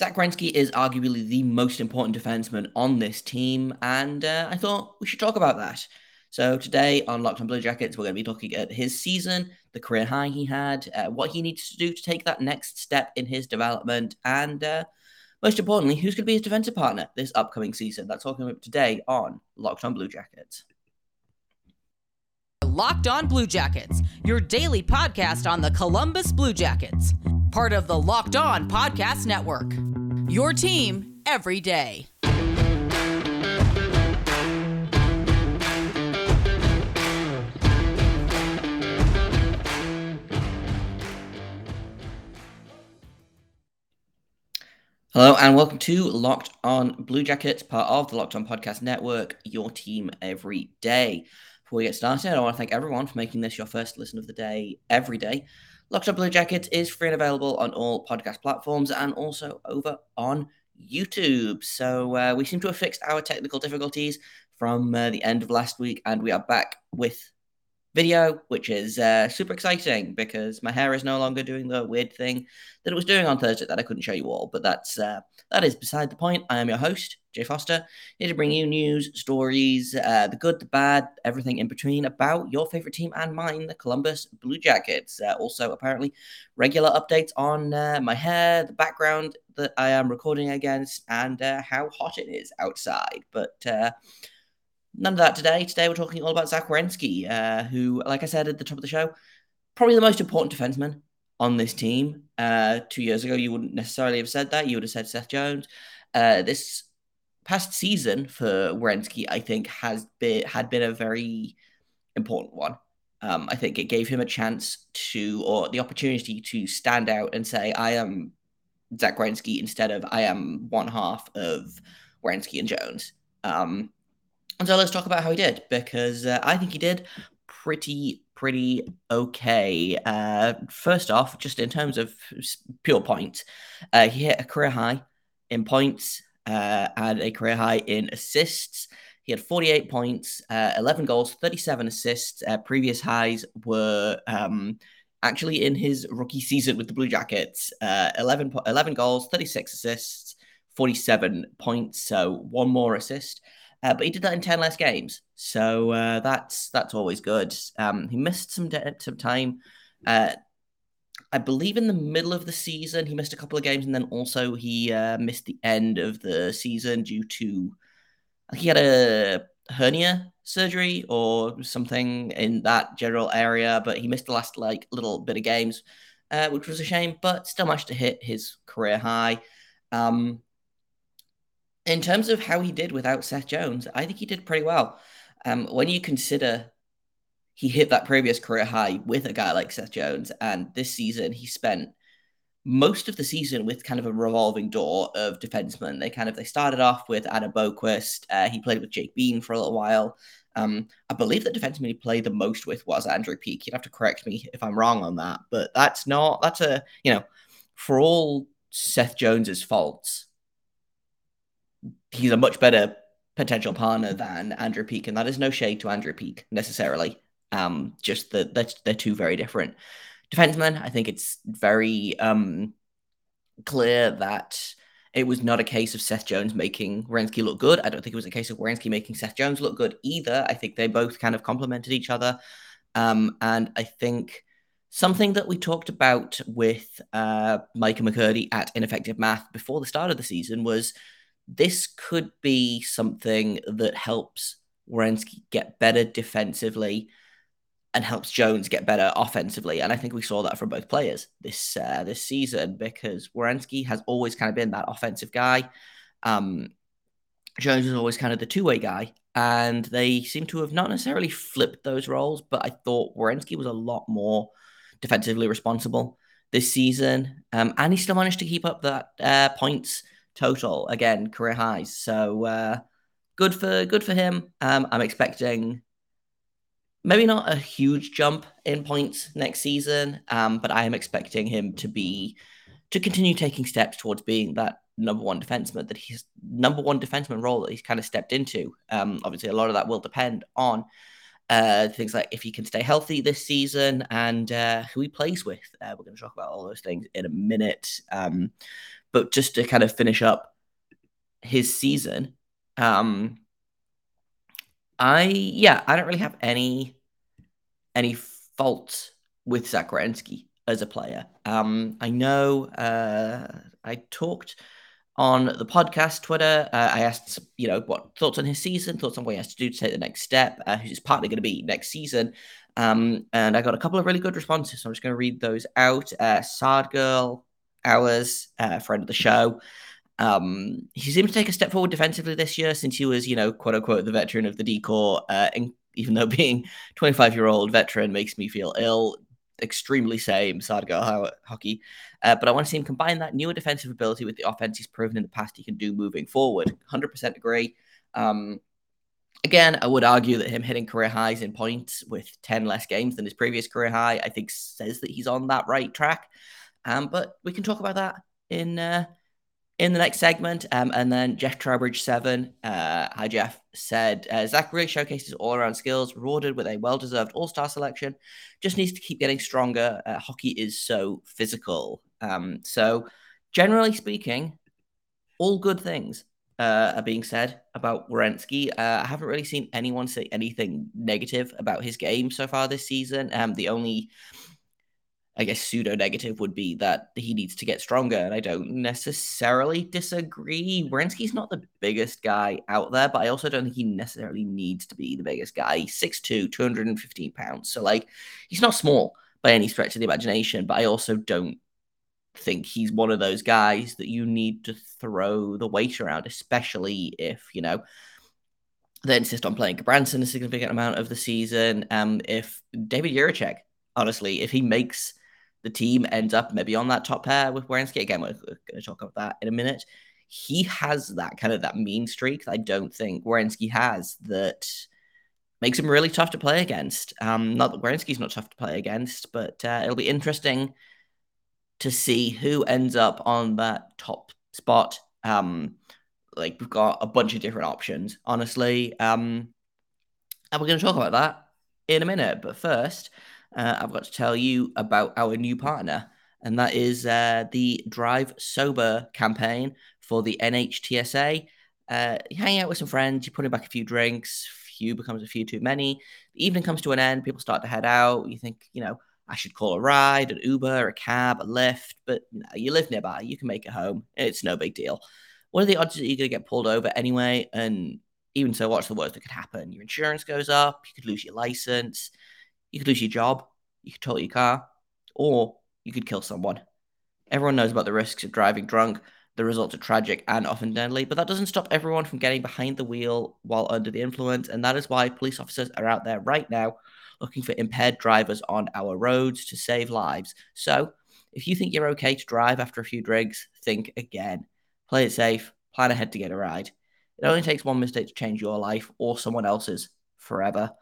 Zach Werenski is arguably the most important defenseman on this team, and uh, I thought we should talk about that. So today on Locked on Blue Jackets, we're going to be looking at his season, the career high he had, uh, what he needs to do to take that next step in his development, and uh, most importantly, who's going to be his defensive partner this upcoming season. That's all coming up today on Locked on Blue Jackets. Locked on Blue Jackets, your daily podcast on the Columbus Blue Jackets, part of the Locked On Podcast Network. Your team every day. Hello and welcome to Locked On Blue Jackets, part of the Locked On Podcast Network, your team every day. Before we get started, I want to thank everyone for making this your first listen of the day every day. Locked On Blue Jackets is free and available on all podcast platforms and also over on YouTube. So uh, we seem to have fixed our technical difficulties from uh, the end of last week, and we are back with video, which is uh, super exciting because my hair is no longer doing the weird thing that it was doing on Thursday that I couldn't show you all. But that's uh, that is beside the point. I am your host, Jay Forster, here to bring you news, stories, uh, the good, the bad, everything in between about your favorite team and mine, the Columbus Blue Jackets. Uh, also, apparently, regular updates on uh, my hair, the background that I am recording against, and uh, how hot it is outside. But None of that today. Today we're talking all about Zach Werenski, uh, who, like I said at the top of the show, probably the most important defenseman on this team. Uh, two years ago, you wouldn't necessarily have said that. You would have said Seth Jones. Uh, this past season for Werenski, I think, has been had been a very important one. Um, I think it gave him a chance to, or the opportunity to stand out and say, I am Zach Werenski instead of I am one half of Werenski and Jones. Um, and so let's talk about how he did because uh, I think he did pretty pretty okay. Uh, first off, just in terms of pure points, uh, he hit a career high in points uh, and a career high in assists. He had 48 points, uh, 11 goals, 37 assists. Uh, previous highs were um, actually in his rookie season with the Blue Jackets. Uh, 11, 11 goals, 36 assists, 47 points. So one more assist. Uh, but he did that in 10 less games. So uh, that's that's always good. Um, he missed some, de- some time. Uh, I believe in the middle of the season, he missed a couple of games. And then also he uh, missed the end of the season due to, he had a hernia surgery or something in that general area. But he missed the last like little bit of games, uh, which was a shame, but still managed to hit his career high. Um, in terms of how he did without Seth Jones, I think he did pretty well. Um, when you consider he hit that previous career high with a guy like Seth Jones, and this season he spent most of the season with kind of a revolving door of defensemen. They kind of they started off with Adam Boqvist. Uh, he played with Jake Bean for a little while. Um, I believe the defenseman he played the most with was Andrew Peeke. You'd have to correct me if I'm wrong on that, but that's not that's a you know for all Seth Jones's faults he's a much better potential partner than Andrew Peeke, and that is no shade to Andrew Peeke necessarily. Um, just that they're, they're two very different defensemen. I think it's very um clear that it was not a case of Seth Jones making Werenski look good. I don't think it was a case of Werenski making Seth Jones look good either. I think they both kind of complemented each other. Um, and I think something that we talked about with uh, Micah McCurdy at Ineffective Math before the start of the season was this could be something that helps Werenski get better defensively and helps Jones get better offensively. And I think we saw that from both players this uh, this season because Werenski has always kind of been that offensive guy. Um, Jones is always kind of the two way guy. And they seem to have not necessarily flipped those roles, but I thought Werenski was a lot more defensively responsible this season. Um, and he still managed to keep up that uh, points total again career highs. So uh, good for good for him. Um, I'm expecting maybe not a huge jump in points next season, um, but I am expecting him to be to continue taking steps towards being that number one defenseman that he's number one defenseman role that he's kind of stepped into. Um, obviously, a lot of that will depend on uh, things like if he can stay healthy this season and uh, who he plays with. Uh, we're going to talk about all those things in a minute. Um, but just to kind of finish up his season, um, I yeah, I don't really have any any fault with Zach as a player. Um, I know uh, I talked on the podcast Twitter. Uh, I asked, you know, what thoughts on his season, thoughts on what he has to do to take the next step, uh, who's partly going to be next season. Um, and I got a couple of really good responses. So I'm just going to read those out. Uh, Sard Girl, ours, uh, friend of the show. Um, he seems to take a step forward defensively this year since he was, you know, quote unquote, the veteran of the decor. Uh, and even though being 25 year old veteran makes me feel ill, extremely same Sargo hockey. Uh, but I want to see him combine that newer defensive ability with the offense he's proven in the past he can do moving forward. 100% agree. Um, again, I would argue that him hitting career highs in points with 10 less games than his previous career high, I think says that he's on that right track. Um, but we can talk about that in uh, in the next segment. Um, and then Jeff Trowbridge seven, uh, hi Jeff, said uh, Zach really showcases all around skills, rewarded with a well deserved All Star selection. Just needs to keep getting stronger. Uh, hockey is so physical. Um, so generally speaking, all good things uh, are being said about Werenski. Uh, I haven't really seen anyone say anything negative about his game so far this season. Um, the only I guess pseudo negative would be that he needs to get stronger. And I don't necessarily disagree. Werenski's not the biggest guy out there, but I also don't think he necessarily needs to be the biggest guy. He's 6'2, 215 pounds. So, like, he's not small by any stretch of the imagination, but I also don't think he's one of those guys that you need to throw the weight around, especially if, you know, they insist on playing Gudbranson a significant amount of the season. Um, if David Jiricek, honestly, if he makes the team ends up maybe on that top pair with Werenski. Again, we're, going to talk about that in a minute. He has that kind of that mean streak that I don't think Werenski has that makes him really tough to play against. Um, not that Werenski's not tough to play against, but uh, it'll be interesting to see who ends up on that top spot. Um, like we've got a bunch of different options, honestly. Um, and we're going to talk about that in a minute. But first, uh, I've got to tell you about our new partner, and that is uh, the Drive Sober campaign for the NHTSA. Uh, you hang out with some friends, you're putting back a few drinks, few becomes a few too many. The evening comes to an end, people start to head out. You think, you know, I should call a ride, an Uber, a cab, a Lyft, but you, know, you live nearby, you can make it home. It's no big deal. What are the odds that you're going to get pulled over anyway? And even so, what's the worst that could happen? Your insurance goes up, you could lose your license, you could lose your job, you could total your car, or you could kill someone. Everyone knows about the risks of driving drunk. The results are tragic and often deadly, but that doesn't stop everyone from getting behind the wheel while under the influence. And that is why police officers are out there right now looking for impaired drivers on our roads to save lives. So, if you think you're okay to drive after a few drinks, think again. Play it safe, plan ahead to get a ride. It only takes one mistake to change your life or someone else's forever.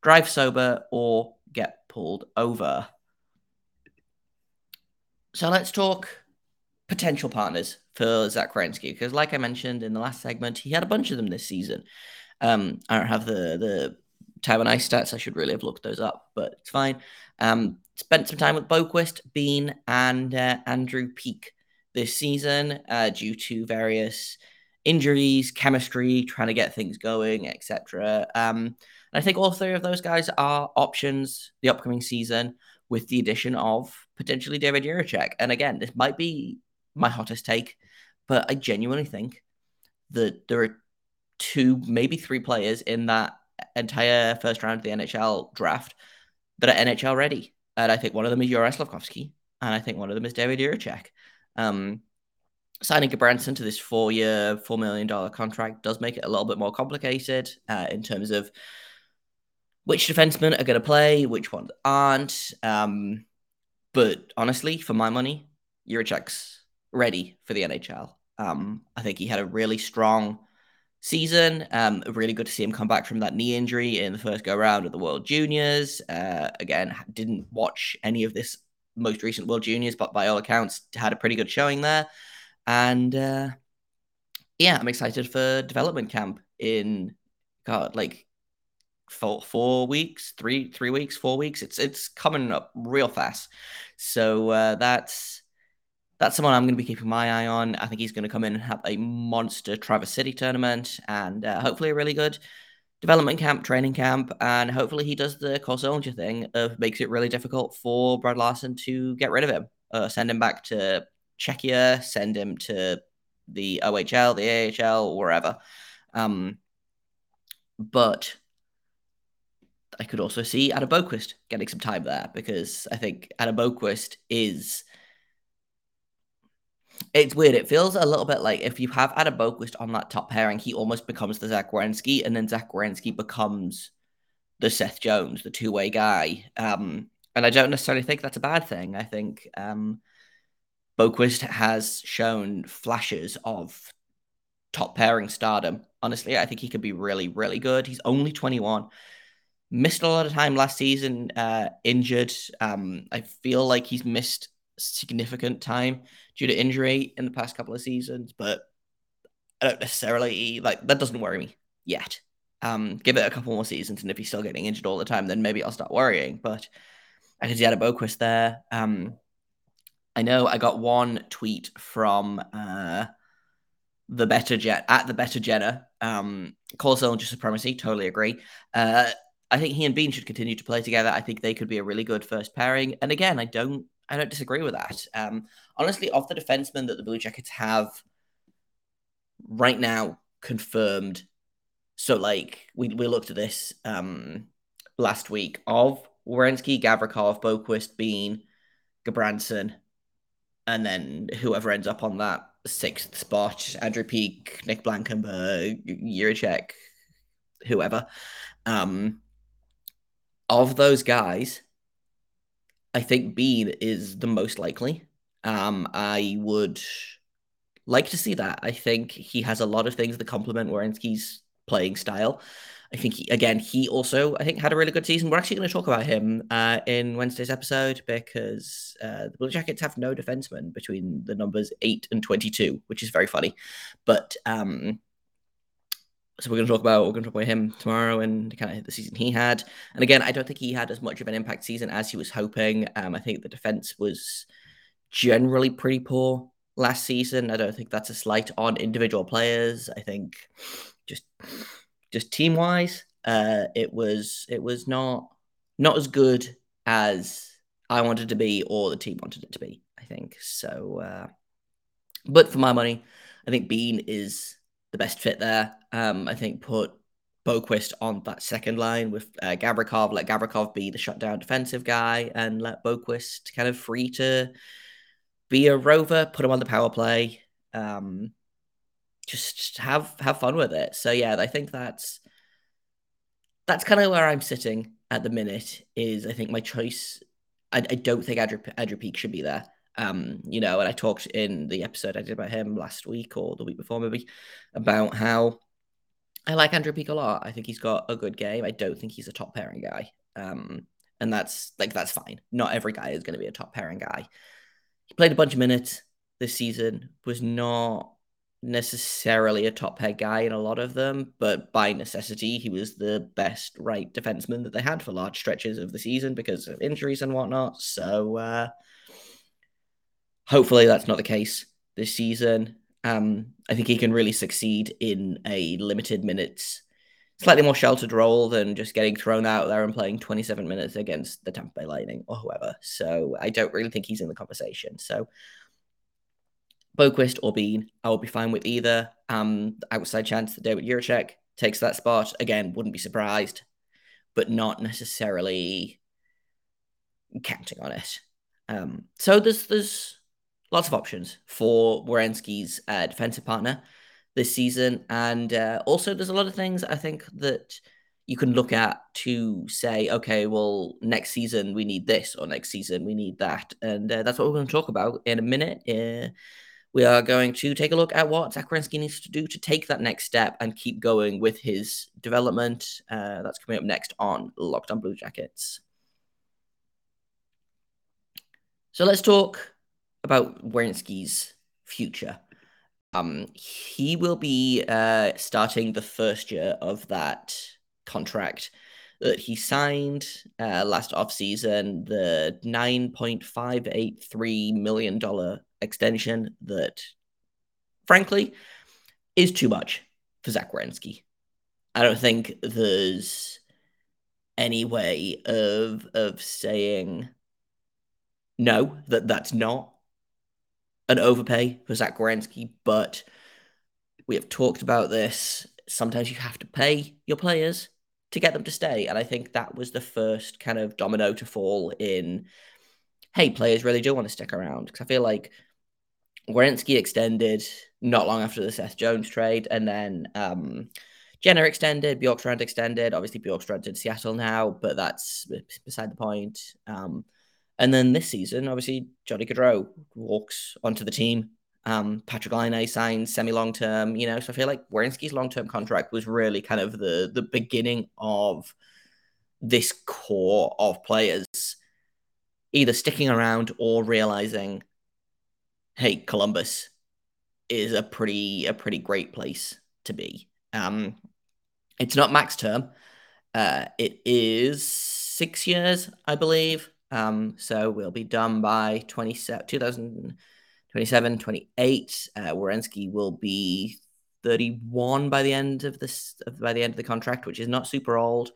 Drive sober or get pulled over. So let's talk potential partners for Zach because, like I mentioned in the last segment, he had a bunch of them this season. Um, I don't have the the ice stats. I should really have looked those up, but it's fine. Um, spent some time with Boqvist, Bean, and uh, Andrew Peeke this season uh, due to various injuries, chemistry, trying to get things going, etc. Um, I think all three of those guys are options the upcoming season with the addition of potentially David Jiricek. And again, this might be my hottest take, but I genuinely think that there are two, maybe three players in that entire first round of the NHL draft that are NHL ready. And I think one of them is Juraj Slafkovsky, and I think one of them is David Jiricek. Um, signing Gudbranson to this four million dollar contract does make it a little bit more complicated uh, in terms of which defensemen are going to play, which ones aren't. Um, but honestly, for my money, Jiricek's ready for the NHL. Um, I think he had a really strong season. Um, really good to see him come back from that knee injury in the first go round of the World Juniors. Uh, again, didn't watch any of this most recent World Juniors, but by all accounts, had a pretty good showing there. And uh, yeah, I'm excited for development camp in God, like four four weeks, three three weeks, four weeks. It's it's coming up real fast. So uh, that's that's someone I'm going to be keeping my eye on. I think he's going to come in and have a monster Traverse City tournament and uh, hopefully a really good development camp, training camp, and hopefully he does the Cole thing of makes it really difficult for Brad Larsen to get rid of him, uh, send him back to Czechia, send him to the OHL, the AHL, wherever. Um, but I could also see Adam Boqvist getting some time there because I think Adam Boqvist is it's weird. It feels a little bit like if you have Adam Boqvist on that top pairing, he almost becomes the Zach Werenski, and then Zach Werenski becomes the Seth Jones, the two way guy. Um, and I don't necessarily think that's a bad thing. I think um, Boqvist has shown flashes of top pairing stardom. Honestly, I think he could be really, really good. He's only 21. Missed a lot of time last season, uh, injured. Um, I feel like he's missed significant time due to injury in the past couple of seasons, but I don't necessarily like that doesn't worry me yet. Um, give it a couple more seasons, and if he's still getting injured all the time, then maybe I'll start worrying. But I can see Adam Boqvist there. Um, I know I got one tweet from uh, the better jet at the better Jenna. Um, Cole Sillinger supremacy, totally agree. Uh, I think he and Bean should continue to play together. I think they could be a really good first pairing. And again, I don't I don't disagree with that. Um, honestly, of the defensemen that the Blue Jackets have right now confirmed, so like we, we looked at this um, last week of Werenski, Gavrikov, Boqvist, Bean, Gudbranson, and then whoever ends up on that sixth spot, Andrew Peeke, Nick Blankenburg, Jiricek, whoever. Um, of those guys, I think Bean is the most likely. Um, I would like to see that. I think he has a lot of things that complement Werenski's playing style. I think he, again, he also I think had a really good season. We're actually going to talk about him uh, in Wednesday's episode because uh, the Blue Jackets have no defenseman between the numbers eight and twenty-two, which is very funny. But um, so we're going to talk about we're going to talk about him tomorrow and kind of the season he had. And again, I don't think he had as much of an impact season as he was hoping. Um, I think the defense was generally pretty poor last season. I don't think that's a slight on individual players. I think just just team wise, uh, it was it was not not as good as I wanted to be or the team wanted it to be. I think so. Uh, but for my money, I think Bean is the best fit there. Um, I think put Boqvist on that second line with uh, Gavrikov. Let Gavrikov be the shutdown defensive guy, and let Boqvist kind of free to be a rover. Put him on the power play. Um, just have have fun with it. So yeah, I think that's that's kind of where I'm sitting at the minute. Is I think my choice. I, I don't think Andrew Andrew Peeke should be there. Um, you know, and I talked in the episode I did about him last week or the week before, maybe, about how I like Andrew Peeke a lot. I think he's got a good game. I don't think he's a top pairing guy. Um, and that's like that's fine. Not every guy is going to be a top pairing guy. He played a bunch of minutes this season, was not necessarily a top head guy in a lot of them, but by necessity, he was the best right defenseman that they had for large stretches of the season because of injuries and whatnot. So uh, Hopefully, that's not the case this season. Um, I think he can really succeed in a limited minutes, slightly more sheltered role than just getting thrown out there and playing 27 minutes against the Tampa Bay Lightning or whoever. So I don't really think he's in the conversation. So Boqvist or Bean, I will be fine with either. Um, outside chance that David Jiricek takes that spot again, wouldn't be surprised, but not necessarily counting on it. Um, so there's there's lots of options for Werenski's uh, defensive partner this season. And uh, also, there's a lot of things I think that you can look at to say, okay, well, next season we need this, or next season we need that. And uh, that's what we're going to talk about in a minute. We are going to take a look at what Zach Werenski needs to do to take that next step and keep going with his development. Uh, that's coming up next on Locked on Blue Jackets. So let's talk about Werenski's future. Um, he will be uh, starting the first year of that contract that he signed uh, last offseason, the $9.583 million extension that, frankly, is too much for Zach Werenski. I don't think there's any way of of saying no that that's not an overpay for Zach Werenski, but we have talked about this. Sometimes you have to pay your players to get them to stay. And I think that was the first kind of domino to fall in hey, players really do want to stick around. Because I feel like Werenski extended not long after the Seth Jones trade, and then um, Jenner extended, Bjorkstrand extended. Obviously, Bjorkstrand to Seattle now, but that's beside the point. Um, and then this season, obviously, Johnny Gaudreau walks onto the team. Um, Patrik Laine signed semi long term, you know. So I feel like Werenski's long term contract was really kind of the the beginning of this core of players either sticking around or realizing, hey, Columbus is a pretty a pretty great place to be. Um, it's not max term. Uh, it is six years, I believe. Um, so we'll be done by 27, 2027, 28. Uh, Werenski will be 31 by the end of this by the end of the contract, which is not super old.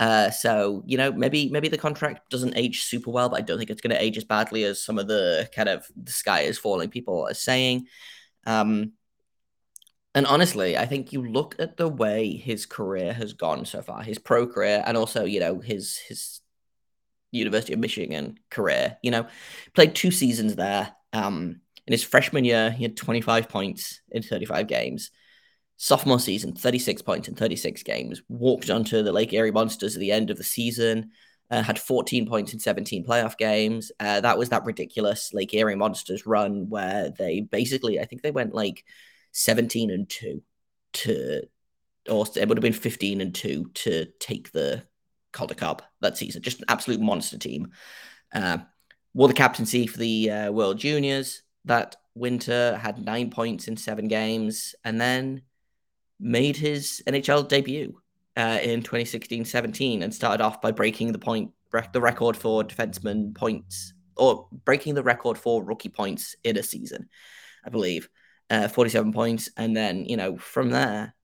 Uh, so you know, maybe maybe the contract doesn't age super well, but I don't think it's going to age as badly as some of the kind of the sky is falling people are saying. Um, and honestly, I think you look at the way his career has gone so far, his pro career, and also you know his his University of Michigan career. You know, played two seasons there. Um, in his freshman year, he had 25 points in 35 games. Sophomore season, 36 points in 36 games. Walked onto the Lake Erie Monsters at the end of the season. Uh, had 14 points in 17 playoff games. Uh, that was that ridiculous Lake Erie Monsters run where they basically, I think they went like 17 and 2 to, or it would have been 15 and 2 to take the Calder Cup that season. Just an absolute monster team. Uh, wore the captaincy for the uh, World Juniors that winter, had nine points in seven games, and then made his NHL debut uh, in 2016-17 and started off by breaking the point the record for defenseman points or breaking the record for rookie points in a season, I believe. Uh, 47 points. And then, you know, from there,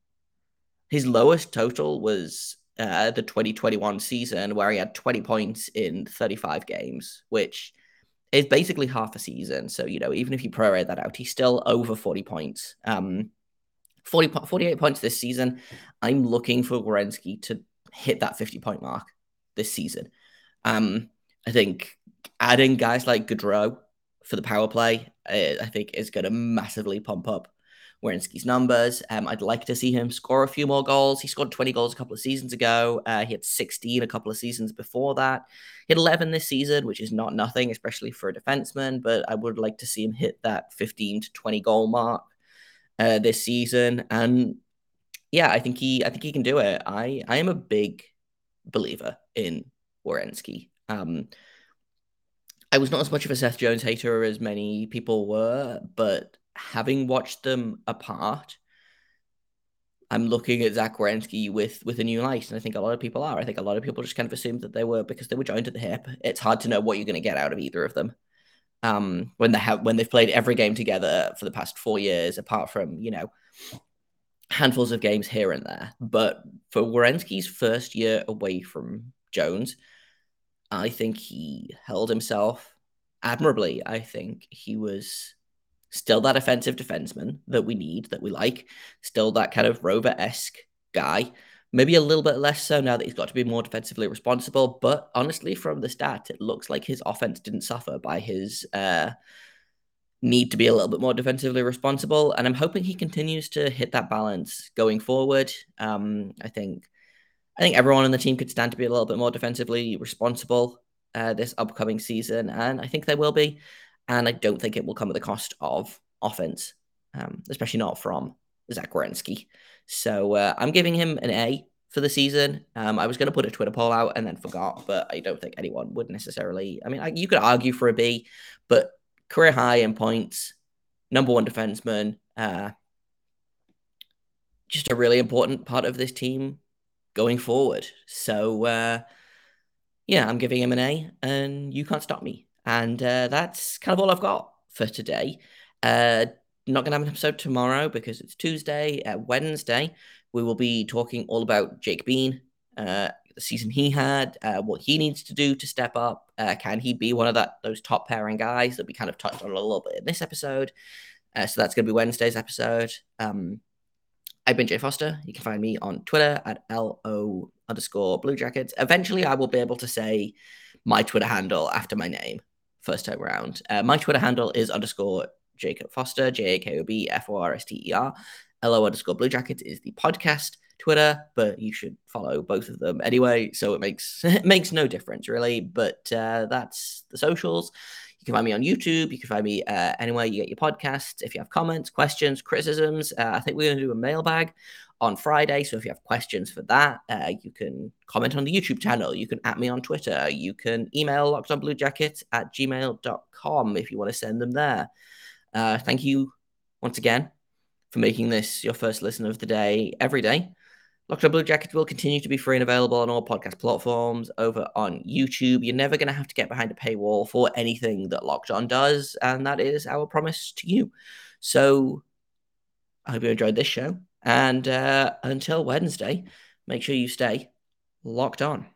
his lowest total was uh, the 2021 season where he had 20 points in 35 games, which is basically half a season. So, you know, even if you prorate that out, he's still over 40 points. Um, 40, 48 points this season. I'm looking for Werenski to hit that 50 point mark this season. Um, I think adding guys like Gaudreau for the power play, uh, I think is going to massively pump up Werenski's numbers. Um, I'd like to see him score a few more goals. He scored 20 goals a couple of seasons ago. Uh, he had 16 a couple of seasons before that. He had 11 this season, which is not nothing, especially for a defenseman, but I would like to see him hit that 15 to 20 goal mark uh, this season. And yeah, I think he I think he can do it. I I am a big believer in Werenski. Um, I was not as much of a Seth Jones hater as many people were, but having watched them apart, I'm looking at Zach Werenski with with a new light, and I think a lot of people are. I think a lot of people just kind of assumed that they were because they were joined at the hip. It's hard to know what you're going to get out of either of them. Um, when they have when they've played every game together for the past four years, apart from you know handfuls of games here and there. But for Werenski's first year away from Jones, I think he held himself admirably. I think he was still that offensive defenseman that we need, that we like, still that kind of rover esque guy. Maybe a little bit less so now that he's got to be more defensively responsible. But honestly, from the stat, it looks like his offense didn't suffer by his uh, need to be a little bit more defensively responsible. And I'm hoping he continues to hit that balance going forward. Um, I think I think everyone on the team could stand to be a little bit more defensively responsible uh, this upcoming season, and I think they will be and I don't think it will come at the cost of offense, um, especially not from Zach Werenski. So uh, I'm giving him an A for the season. Um, I was going to put a Twitter poll out and then forgot, but I don't think anyone would necessarily. I mean, I, you could argue for a B, but career high in points, number one defenseman, uh, just a really important part of this team going forward. So, uh, yeah, I'm giving him an A, and you can't stop me. And uh, that's kind of all I've got for today. Uh, not going to have an episode tomorrow because it's Tuesday. Uh, Wednesday, we will be talking all about Jake Bean, uh, the season he had, uh, what he needs to do to step up. Uh, can he be one of that those top pairing guys that we kind of touched on a little bit in this episode? Uh, so that's going to be Wednesday's episode. Um, I've been Jay Forster. You can find me on Twitter at LO underscore Blue Jackets. Eventually, I will be able to say my Twitter handle after my name first time around. Uh, my Twitter handle is underscore Jakob Forster, J A K O B F O R S T E R. LO underscore Blue Jacket is the podcast Twitter, but you should follow both of them anyway. So it makes it makes no difference really. But uh, that's the socials. You can find me on YouTube. You can find me uh, anywhere you get your podcasts. If you have comments, questions, criticisms, uh, I think we're going to do a mailbag on Friday. So if you have questions for that, uh, you can comment on the YouTube channel. You can at me on Twitter. You can email lockedonbluejackets at gmail.com if you want to send them there. Uh, thank you once again for making this your first listen of the day every day. Locked On Blue Jackets will continue to be free and available on all podcast platforms over on YouTube. You're never going to have to get behind a paywall for anything that Locked On does, and that is our promise to you. So I hope you enjoyed this show. And uh, until Wednesday, make sure you stay locked on.